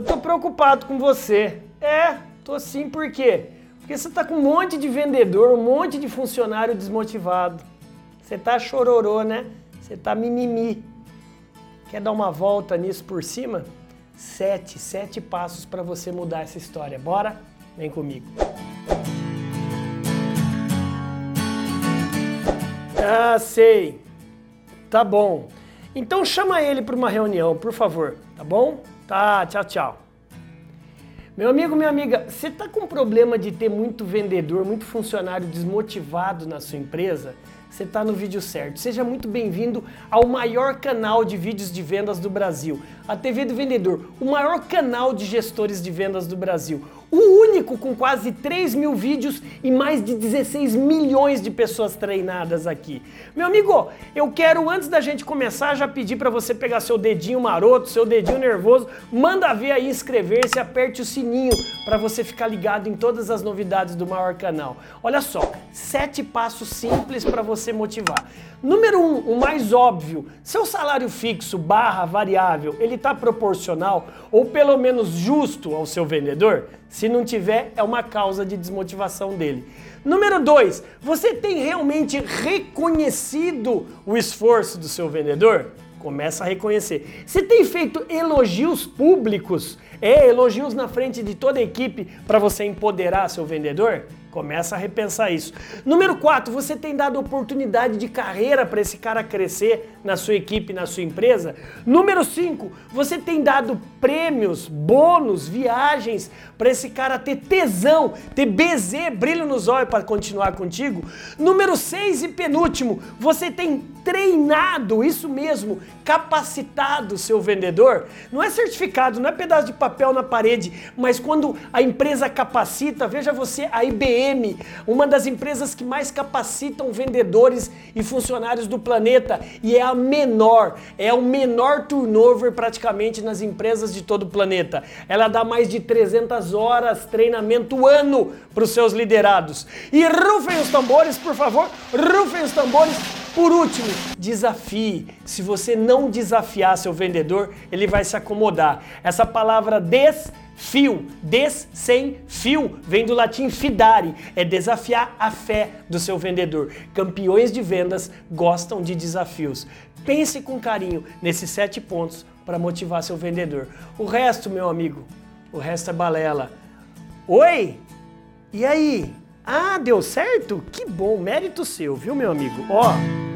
eu tô preocupado com você. É, tô sim, por quê? Porque você tá com um monte de vendedor, um monte de funcionário desmotivado. Você tá chororô, né? Você tá mimimi. Quer dar uma volta nisso por cima? Sete, sete passos para você mudar essa história. Bora? Vem comigo. Ah, sei. Tá bom. Então chama ele para uma reunião, por favor, tá bom? Tá, tchau, tchau. Meu amigo, minha amiga, você está com problema de ter muito vendedor, muito funcionário desmotivado na sua empresa? Você está no vídeo certo. Seja muito bem-vindo ao maior canal de vídeos de vendas do Brasil, a TV do Vendedor, o maior canal de gestores de vendas do Brasil o único com quase 3 mil vídeos e mais de 16 milhões de pessoas treinadas aqui. Meu amigo, eu quero, antes da gente começar, já pedir para você pegar seu dedinho maroto, seu dedinho nervoso, manda ver aí inscrever-se, aperte o sininho para você ficar ligado em todas as novidades do maior canal. Olha só, sete passos simples para você motivar. Número um, o mais óbvio, seu salário fixo barra variável, ele está proporcional ou pelo menos justo ao seu vendedor? Se não tiver, é uma causa de desmotivação dele. Número dois, você tem realmente reconhecido o esforço do seu vendedor? Começa a reconhecer. Você tem feito elogios públicos, é, elogios na frente de toda a equipe para você empoderar seu vendedor? Começa a repensar isso. Número 4, você tem dado oportunidade de carreira para esse cara crescer na sua equipe, na sua empresa? Número 5, você tem dado prêmios, bônus, viagens para esse cara ter tesão, ter BZ, brilho nos olhos para continuar contigo? Número 6 e penúltimo, você tem treinado, isso mesmo, capacitado seu vendedor? Não é certificado, não é pedaço de papel na parede, mas quando a empresa capacita, veja você, a IBM, uma das empresas que mais capacitam vendedores e funcionários do planeta e é a menor, é o menor turnover praticamente nas empresas de todo o planeta. Ela dá mais de 300 horas treinamento ano para os seus liderados. E rufem os tambores, por favor, rufem os tambores. Por último, desafie. Se você não desafiar seu vendedor, ele vai se acomodar. Essa palavra des Fio, des sem fio, vem do latim fidare, é desafiar a fé do seu vendedor. Campeões de vendas gostam de desafios. Pense com carinho nesses sete pontos para motivar seu vendedor. O resto, meu amigo, o resto é balela. Oi? E aí? Ah, deu certo? Que bom, mérito seu, viu, meu amigo? Ó.